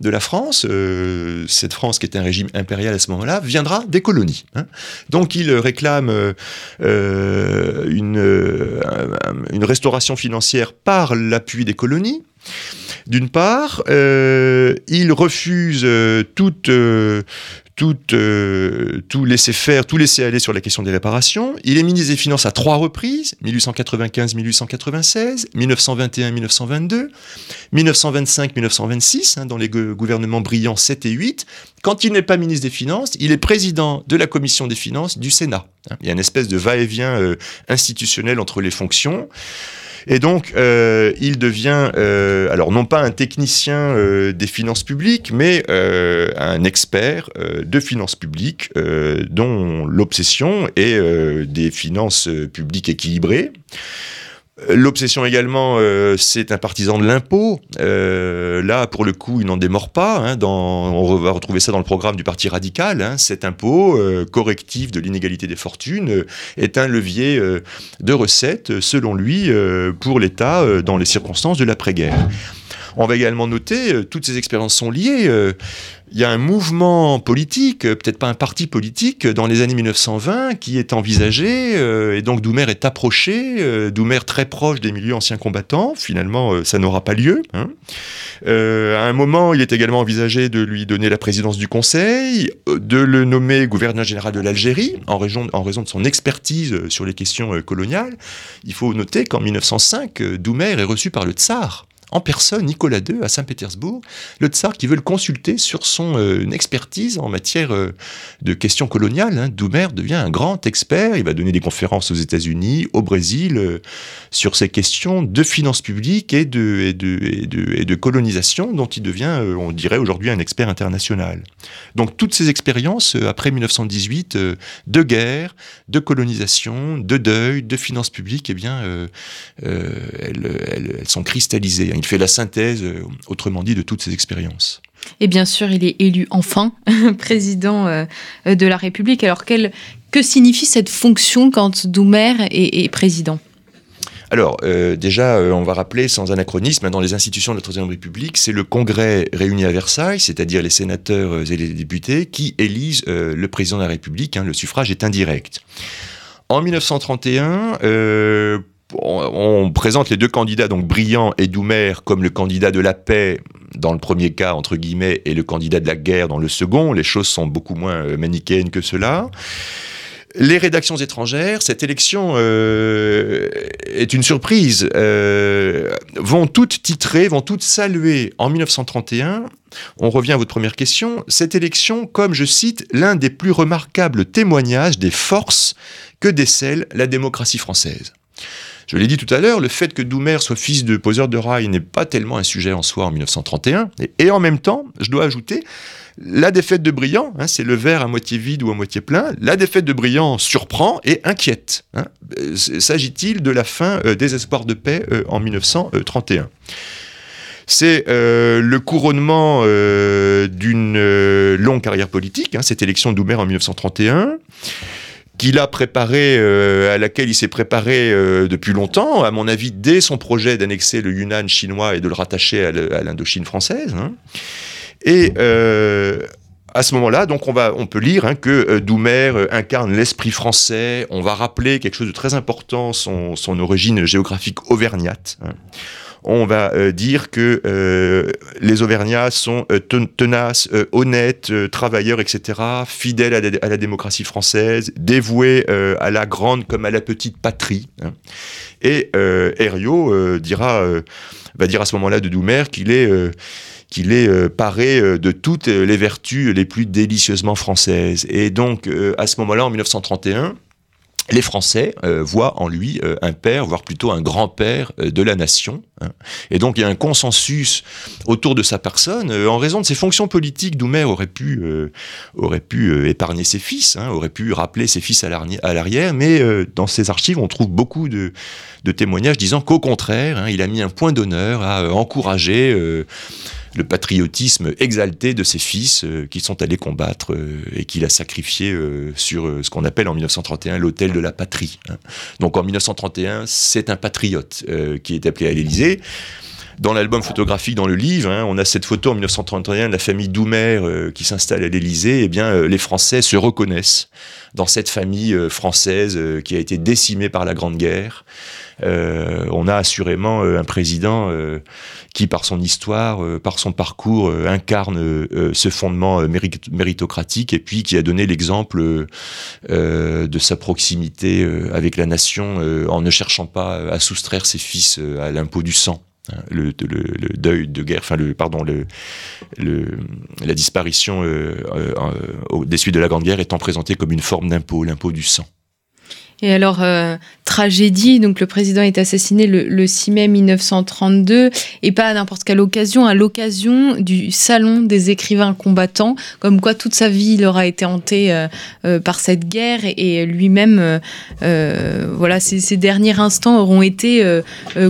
[SPEAKER 3] de la France, cette France qui est un régime impérial à ce moment-là, viendra des colonies. Hein. Donc il réclame une, une restauration financière par l'appui des colonies. D'une part, euh, il refuse euh, toute, euh, tout, tout laisser faire, tout laisser aller sur la question des réparations. Il est ministre des Finances à trois reprises, 1895-1896, 1921-1922, 1925-1926, dans les gouvernements brillants 7 et 8. Quand il n'est pas ministre des Finances, il est président de la commission des finances du Sénat. Hein. Il y a une espèce de va-et-vient institutionnel entre les fonctions. Et donc, euh, il devient, euh, alors non pas un technicien euh, des finances publiques, mais un expert de finances publiques dont l'obsession est des finances publiques équilibrées. L'obsession également, euh, c'est un partisan de l'impôt. Euh, là, pour le coup, il n'en démord pas. Hein, dans, on va retrouver ça dans le programme du Parti radical. Hein, cet impôt euh, correctif de l'inégalité des fortunes est un levier de recettes, selon lui, pour l'État dans les circonstances de l'après-guerre. On va également noter, toutes ces expériences sont liées il y a un mouvement politique, euh, peut-être pas un parti politique, dans les années 1920 qui est envisagé, euh, et donc Doumer est approché, euh, Doumer très proche des milieux anciens combattants, finalement ça n'aura pas lieu. Hein. à un moment, il est également envisagé de lui donner la présidence du Conseil, de le nommer gouverneur général de l'Algérie, en en raison de son expertise sur les questions coloniales. Il faut noter qu'en 1905, Doumer est reçu par le tsar en personne, Nicolas II, à Saint-Pétersbourg, le tsar qui veut le consulter sur son euh, expertise en matière euh, de questions coloniales. Hein. Doumer devient un grand expert, il va donner des conférences aux États-Unis, au Brésil, euh, sur ces questions de finances publiques et de, colonisation, dont il devient, on dirait aujourd'hui, un expert international. Donc toutes ces expériences, après 1918, de guerre, de colonisation, de deuil, de finances publiques, eh bien, elles, elles, sont cristallisées il fait la synthèse, euh, autrement dit, de toutes ces expériences.
[SPEAKER 2] Et bien sûr, il est élu enfin président euh, de la République. Alors, que signifie cette fonction quand Doumer est, président?
[SPEAKER 3] Alors, euh, déjà, on va rappeler sans anachronisme, hein, dans les institutions de la Troisième République, c'est le Congrès réuni à Versailles, c'est-à-dire les sénateurs et les députés, qui élisent le président de la République. Hein, le suffrage est indirect. En 1931, on, présente les deux candidats, donc Briand et Doumer, comme le candidat de la paix dans le premier cas, entre guillemets, et le candidat de la guerre dans le second. Les choses sont beaucoup moins euh, manichéennes que cela. Les rédactions étrangères, cette élection euh, est une surprise, euh, vont toutes titrer, vont toutes saluer en 1931, on revient à votre première question, cette élection comme, je cite, l'un des plus remarquables témoignages des forces que décèle la démocratie française. Je l'ai dit tout à l'heure, le fait que Doumer soit fils de poseur de rail n'est pas tellement un sujet en soi en 1931. Et, en même temps, je dois ajouter, la défaite de Briand, hein, c'est le verre à moitié vide ou à moitié plein, la défaite de Briand surprend et inquiète. Hein. Euh, s'agit-il de la fin euh, des espoirs de paix euh, en 1931 c'est le couronnement d'une longue carrière politique, hein, cette élection de Doumer en 1931 qu'il a préparé, euh, à laquelle il s'est préparé euh, depuis longtemps, à mon avis, dès son projet d'annexer le Yunnan chinois et de le rattacher à l'Indochine française. Hein. Et euh, à ce moment-là, donc on va, on peut lire hein, que Doumer incarne l'esprit français. On va rappeler quelque chose de très important, son, son origine géographique auvergnate. Hein on va euh, dire que euh, les Auvergnats sont euh, tenaces, honnêtes, travailleurs, etc., fidèles à la, démocratie française, dévoués à la grande comme à la petite patrie. Hein. Et Herriot dira, va dire à ce moment-là de Doumer qu'il est qu'il est paré de toutes les vertus les plus délicieusement françaises. Et donc, à ce moment-là, en 1931, les Français euh, voient en lui euh, un père, voire plutôt un grand-père euh, de la nation. Hein. Et donc il y a un consensus autour de sa personne. en raison de ses fonctions politiques, Doumer aurait pu, aurait pu épargner ses fils, hein, aurait pu rappeler ses fils à l'arrière, mais dans ses archives, on trouve beaucoup de, témoignages disant qu'au contraire, hein, il a mis un point d'honneur à encourager le patriotisme exalté de ses fils euh, qui sont allés combattre euh, et qu'il a sacrifié euh, sur ce qu'on appelle en 1931 l'hôtel de la patrie. Hein. Donc en 1931, c'est un patriote qui est appelé à l'Élysée. Dans l'album photographique, dans le livre, hein, on a cette photo en 1931 de la famille Doumer qui s'installe à l'Élysée. Eh bien, les Français se reconnaissent dans cette famille française qui a été décimée par la Grande Guerre. On a assurément un président qui, par son histoire, euh, par son parcours, euh, incarne euh, ce fondement méritocratique et puis qui a donné l'exemple de sa proximité avec la nation en ne cherchant pas à soustraire ses fils à l'impôt du sang. Hein, le, deuil de guerre, enfin le pardon, le, la disparition des suites de la Grande Guerre étant présentée comme une forme d'impôt, l'impôt du sang.
[SPEAKER 2] Et alors, euh, tragédie, donc le président est assassiné le, 6 mai 1932, et pas à n'importe quelle occasion, à l'occasion du Salon des écrivains combattants, comme quoi toute sa vie il aura été hanté euh, euh, par cette guerre, et, lui-même, voilà, ces, derniers instants auront été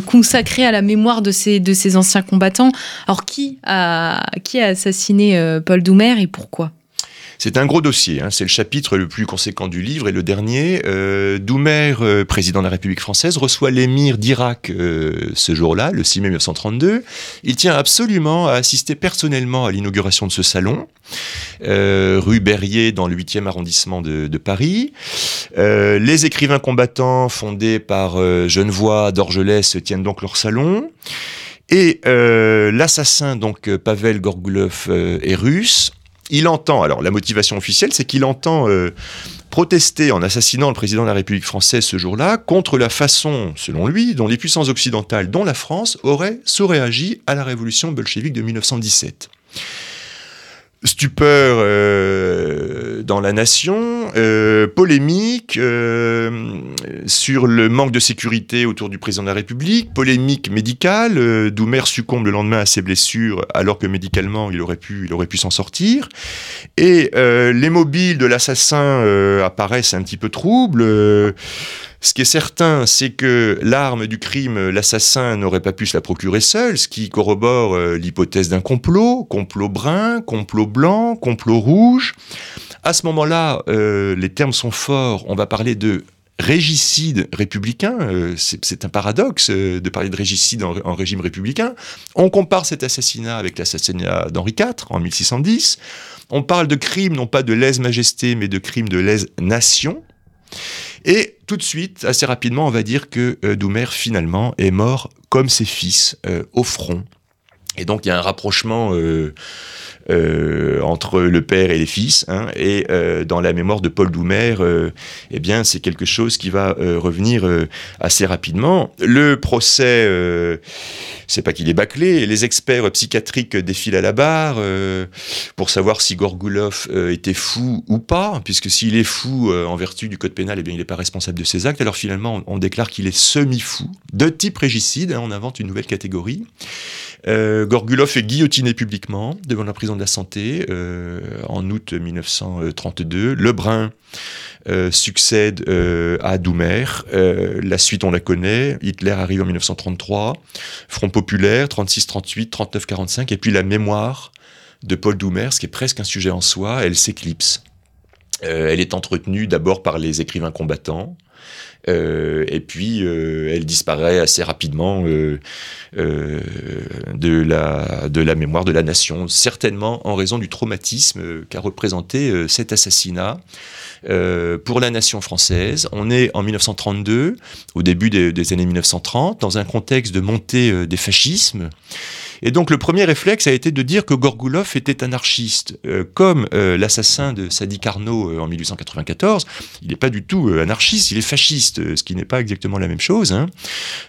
[SPEAKER 2] consacrés à la mémoire de ces, de ces anciens combattants. Alors, qui a, qui a assassiné Paul Doumer et pourquoi?
[SPEAKER 3] C'est un gros dossier, hein. c'est le chapitre le plus conséquent du livre et le dernier. Euh, Doumer, euh, président de la République française, reçoit l'émir d'Irak euh, ce jour-là, le 6 mai 1932. Il tient absolument à assister personnellement à l'inauguration de ce salon, rue Berrier dans le 8e arrondissement de, Paris. les écrivains combattants fondés par Genevois d'Orgelès tiennent donc leur salon. Et l'assassin, donc Pavel Gorgulov, est russe il entend, alors la motivation officielle, c'est qu'il entend euh, protester en assassinant le président de la République française ce jour-là contre la façon, selon lui, dont les puissances occidentales, dont la France, auraient sous-réagi à la révolution bolchevique de 1917 stupeur euh, dans la nation, euh, polémique euh, sur le manque de sécurité autour du président de la République, polémique médicale, Doumer succombe le lendemain à ses blessures alors que médicalement il aurait pu, il aurait pu s'en sortir, et les mobiles de l'assassin apparaissent un petit peu troubles. Ce qui est certain, c'est que l'arme du crime, l'assassin n'aurait pas pu se la procurer seul, ce qui corrobore euh, l'hypothèse d'un complot, complot brun, complot blanc, complot rouge. À ce moment-là, euh, les termes sont forts, on va parler de régicide républicain, euh, c'est un paradoxe de parler de régicide en, en, régime républicain. On compare cet assassinat avec l'assassinat d'Henri IV en 1610. On parle de crime non pas de lèse-majesté, mais de crime de lèse-nation. Et tout de suite, assez rapidement, on va dire que euh, Doumer, finalement, est mort comme ses fils, euh, au front. Et donc, il y a un rapprochement euh, entre le père et les fils. Hein, et euh, dans la mémoire de Paul Doumer, euh, eh bien, c'est quelque chose qui va revenir assez rapidement. Le procès, c'est pas qu'il est bâclé. Les experts psychiatriques défilent à la barre pour savoir si Gorgulov était fou ou pas, puisque s'il est fou en vertu du code pénal, eh bien, il n'est pas responsable de ses actes. Alors finalement, on, déclare qu'il est semi-fou, de type régicide. Hein, on invente une nouvelle catégorie. Gorgulov est guillotiné publiquement devant la prison la santé euh, en août 1932. Lebrun euh, succède à Doumer. la suite, on la connaît. Hitler arrive en 1933. Front populaire, 36-38, 39-45. Et puis la mémoire de Paul Doumer, ce qui est presque un sujet en soi, elle s'éclipse. elle est entretenue d'abord par les écrivains combattants, euh, et puis, euh, elle disparaît assez rapidement euh, de, la, de la mémoire de la nation, certainement en raison du traumatisme qu'a représenté cet assassinat. pour la nation française. On est en 1932, au début des années 1930, dans un contexte de montée des fascismes. Et donc le premier réflexe a été de dire que Gorgoulov était anarchiste, euh, comme euh, l'assassin de Sadi Carnot euh, en 1894. Il n'est pas du tout anarchiste, il est fasciste, ce qui n'est pas exactement la même chose. Hein.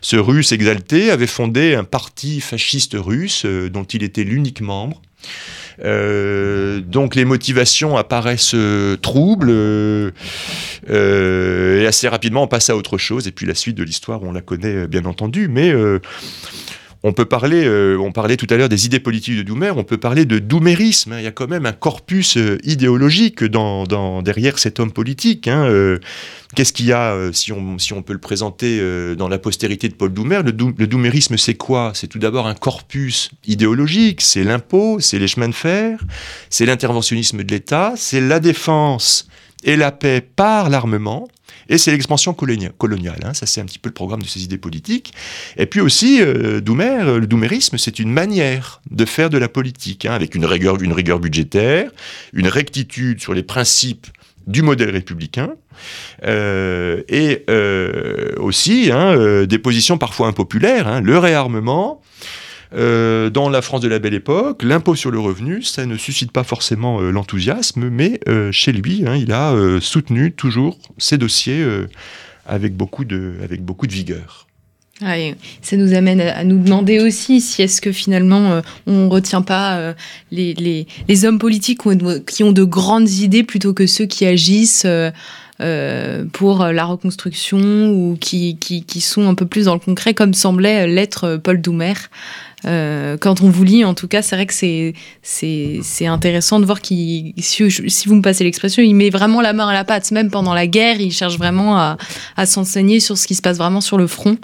[SPEAKER 3] Ce russe exalté avait fondé un parti fasciste russe dont il était l'unique membre. donc les motivations apparaissent troubles et assez rapidement on passe à autre chose et puis la suite de l'histoire on la connaît bien entendu mais on peut parler, euh, on parlait tout à l'heure des idées politiques de Doumer, on peut parler de doumérisme. Hein. Il y a quand même un corpus euh, idéologique dans, derrière cet homme politique. Hein. Euh, qu'est-ce qu'il y a, si, on, si on peut le présenter dans la postérité de Paul Doumer Le, le doumérisme, c'est quoi? C'est tout d'abord un corpus idéologique, c'est l'impôt, c'est les chemins de fer, c'est l'interventionnisme de l'État, c'est la défense et la paix par l'armement, et c'est l'expansion coloniale. Hein. ça, c'est un petit peu le programme de ces idées politiques. Et puis aussi, euh, Doumer, le doumérisme, c'est une manière de faire de la politique, hein, avec une rigueur, une rigueur budgétaire, une rectitude sur les principes du modèle républicain, euh, et euh, aussi hein, des positions parfois impopulaires, le réarmement, euh, dans la France de la belle époque, l'impôt sur le revenu, ça ne suscite pas forcément euh, l'enthousiasme, mais euh, chez lui, hein, il a soutenu toujours ces dossiers avec, beaucoup de, avec beaucoup de vigueur.
[SPEAKER 2] ça nous amène à nous demander aussi si est-ce que finalement on ne retient pas les, les, les, hommes politiques qui ont de grandes idées plutôt que ceux qui agissent pour la reconstruction ou qui, qui, qui, sont un peu plus dans le concret, comme semblait l'être Paul Doumer. Euh, quand on vous lit, en tout cas, c'est vrai que c'est, c'est, intéressant de voir qu'il, si, vous me passez l'expression, il met vraiment la main à la pâte. Même pendant la guerre, il cherche vraiment à, à s'enseigner sur ce qui se passe vraiment sur le front.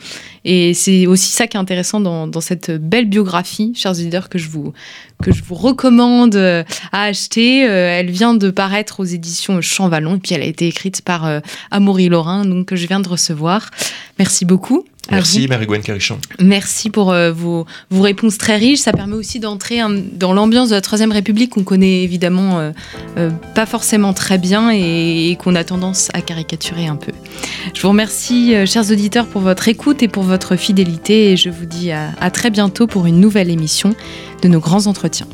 [SPEAKER 2] Et c'est aussi ça qui est intéressant dans, dans cette belle biographie, chers auditeurs, que je vous, que je vous recommande euh, à acheter. Euh, elle vient de paraître aux éditions Champvallon et puis elle a été écrite par Amaury Laurin, donc que je viens de recevoir. Merci beaucoup.
[SPEAKER 3] Merci Marie-Gwen Carichon.
[SPEAKER 2] Merci pour euh, vos, vos, réponses très riches. Ça permet aussi d'entrer dans l'ambiance de la Troisième République qu'on connaît évidemment euh, euh, pas forcément très bien et, qu'on a tendance à caricaturer un peu. Je vous remercie, chers auditeurs, pour votre écoute et pour votre fidélité et je vous dis à très bientôt pour une nouvelle émission de nos grands entretiens.